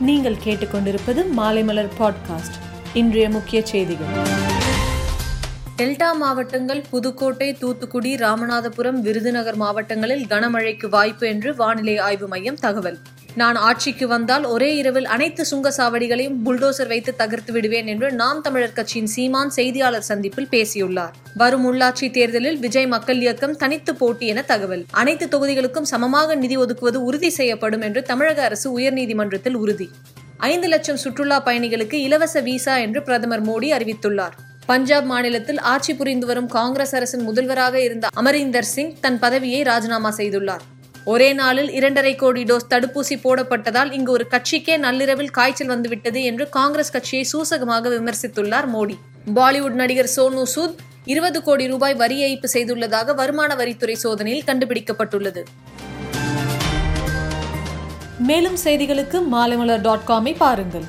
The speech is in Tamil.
நீங்கள் கேட்டுக்கொண்டிருப்பது மாலைமலர் பாட்காஸ்ட் இன்றைய முக்கிய செய்திகள். டெல்டா மாவட்டங்கள் புதுக்கோட்டை தூத்துக்குடி ராமநாதபுரம் விருதுநகர் மாவட்டங்களில் கனமழைக்கு வாய்ப்பு என்று வானிலை ஆய்வு மையம் தகவல். நான் ஆட்சிக்கு வந்தால் ஒரே இரவில் அனைத்து சுங்கசாவடிகளையும் புல்டோசர் வைத்து தகர்த்து விடுவேன் என்று நாம் தமிழர் கட்சியின் சீமான் செய்தியாளர் சந்திப்பில் பேசியுள்ளார். வரும் உள்ளாட்சி தேர்தலில் விஜய் மக்கள் இயக்கம் தனித்து போட்டி என தகவல். அனைத்து தொகுதிகளுக்கும் சமமாக நிதி ஒதுக்குவது உறுதி செய்யப்படும் என்று தமிழக அரசு உயர்நீதிமன்றத்தில் உறுதி. ஐந்து லட்சம் சுற்றுலா பயணிகளுக்கு இலவச விசா என்று பிரதமர் மோடி அறிவித்துள்ளார். பஞ்சாப் மாநிலத்தில் ஆட்சி புரிந்து வரும் காங்கிரஸ் அரசின் முதல்வராக இருந்த அமரீந்தர் சிங் தன் பதவியை ராஜினாமா செய்துள்ளார். ஒரே நாளில் இரண்டரை கோடி டோஸ் தடுப்பூசி போடப்பட்டதால் இங்கு ஒரு கட்சிக்கே நள்ளிரவில் காய்ச்சல் வந்துவிட்டது என்று காங்கிரஸ் கட்சியை சூசகமாக விமர்சித்துள்ளார் மோடி. பாலிவுட் நடிகர் சோனு சூத் இருபது கோடி ரூபாய் வரி ஏய்ப்பு செய்துள்ளதாக வருமான வரித்துறை சோதனையில் கண்டுபிடிக்கப்பட்டுள்ளது. மேலும் செய்திகளுக்கு மாலைமலர் டாட் காமை பாருங்கள்.